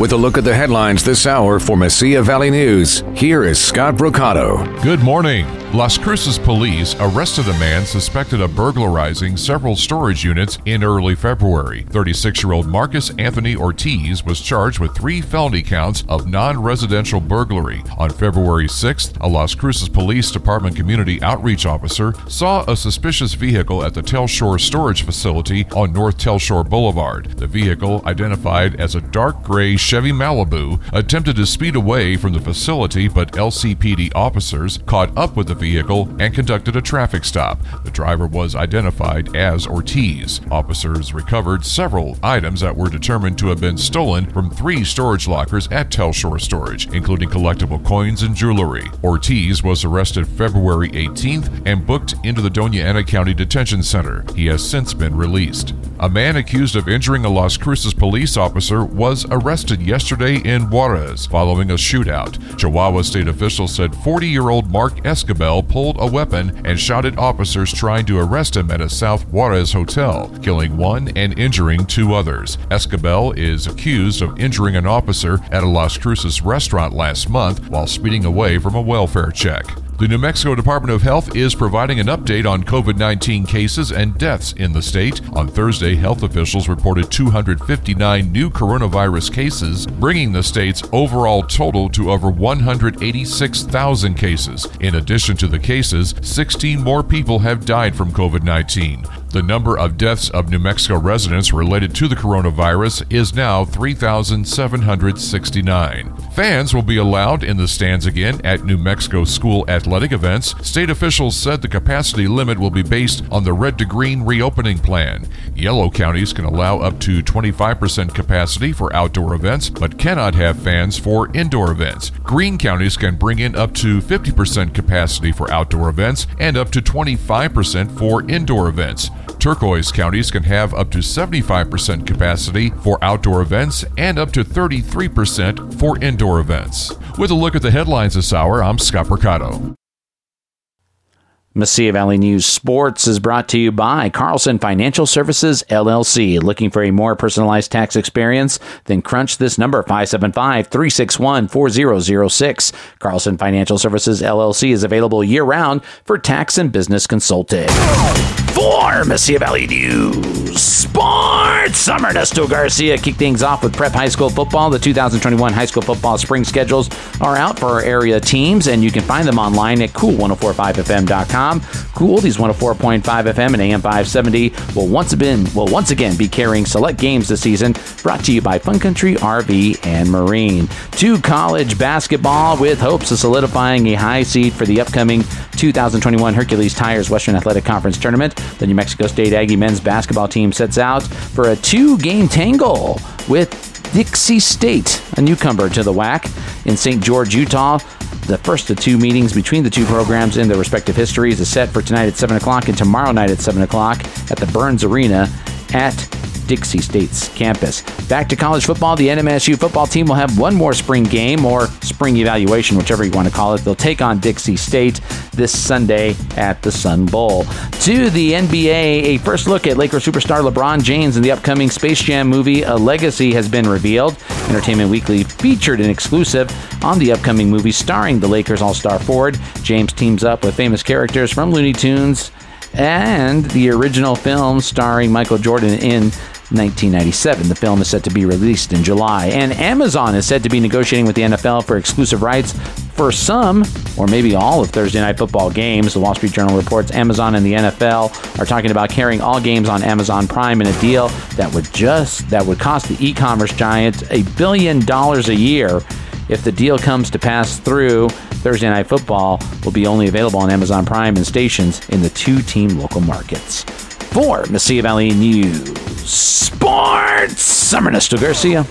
With a look at the headlines this hour for Mesilla Valley News, here is Scott Brocato. Good morning. Las Cruces police arrested a man suspected of burglarizing several storage units in early February. 36 year old Marcus Anthony Ortiz was charged with three felony counts of non residential burglary. On February 6th, a Las Cruces Police Department community outreach officer saw a suspicious vehicle at the Telshore storage facility on North Telshore Boulevard. The vehicle, identified as a dark gray Chevy Malibu, attempted to speed away from the facility, but LCPD officers caught up with the vehicle and conducted a traffic stop. The driver was identified as Ortiz. Officers recovered several items that were determined to have been stolen from three storage lockers at Telshore Storage, including collectible coins and jewelry. Ortiz was arrested February 18th and booked into the Dona Ana County Detention Center. He has since been released. A man accused of injuring a Las Cruces police officer was arrested yesterday in Juarez following a shootout. Chihuahua state officials said 40 year old Mark Pulled a weapon and shot at officers trying to arrest him at a South Juarez hotel, killing one and injuring two others. Escabel is accused of injuring an officer at a Las Cruces restaurant last month while speeding away from a welfare check. The New Mexico Department of Health is providing an update on COVID 19 cases and deaths in the state. On Thursday, health officials reported 259 new coronavirus cases, bringing the state's overall total to over 186,000 cases. In addition to the cases, 16 more people have died from COVID 19. The number of deaths of New Mexico residents related to the coronavirus is now 3,769. Fans will be allowed in the stands again at New Mexico school athletic events. State officials said the capacity limit will be based on the red to green reopening plan. Yellow counties can allow up to 25% capacity for outdoor events, but cannot have fans for indoor events. Green counties can bring in up to 50% capacity for outdoor events and up to 25% for indoor events. Turquoise counties can have up to 75% capacity for outdoor events and up to 33% for indoor events. With a look at the headlines this hour, I'm Scott Mercado. Mesilla Valley News Sports is brought to you by Carlson Financial Services LLC. Looking for a more personalized tax experience? Then crunch this number 575 361 4006. Carlson Financial Services LLC is available year round for tax and business consulting. For Mesilla Valley News Sports, Summer Ernesto Garcia kick things off with prep high school football. The 2021 high school football spring schedules are out for our area teams, and you can find them online at cool1045fm.com. Cool, these 104.5 FM and AM 570 will once again will once again be carrying select games this season. Brought to you by Fun Country RV and Marine. To college basketball with hopes of solidifying a high seed for the upcoming 2021 Hercules Tires Western Athletic Conference tournament. The New Mexico State Aggie men's basketball team sets out for a two-game tangle with Dixie State, a newcomer to the WAC in St. George, Utah. The first of two meetings between the two programs in their respective histories is set for tonight at 7 o'clock and tomorrow night at 7 o'clock at the Burns Arena at Dixie State's campus. Back to college football, the NMSU football team will have one more spring game or spring evaluation, whichever you want to call it. They'll take on Dixie State this Sunday at the Sun Bowl. To the NBA, a first look at Lakers superstar LeBron James in the upcoming Space Jam movie A Legacy has been revealed. Entertainment Weekly featured an exclusive on the upcoming movie starring the Lakers All Star forward. James teams up with famous characters from Looney Tunes and the original film starring Michael Jordan in 1997. The film is set to be released in July. And Amazon is said to be negotiating with the NFL for exclusive rights for some, or maybe all, of Thursday Night Football games. The Wall Street Journal reports Amazon and the NFL are talking about carrying all games on Amazon Prime in a deal that would just that would cost the e-commerce giant a billion dollars a year. If the deal comes to pass through, Thursday Night Football will be only available on Amazon Prime and stations in the two team local markets. For Mesilla Valley News Sports, I'm Ernesto Garcia.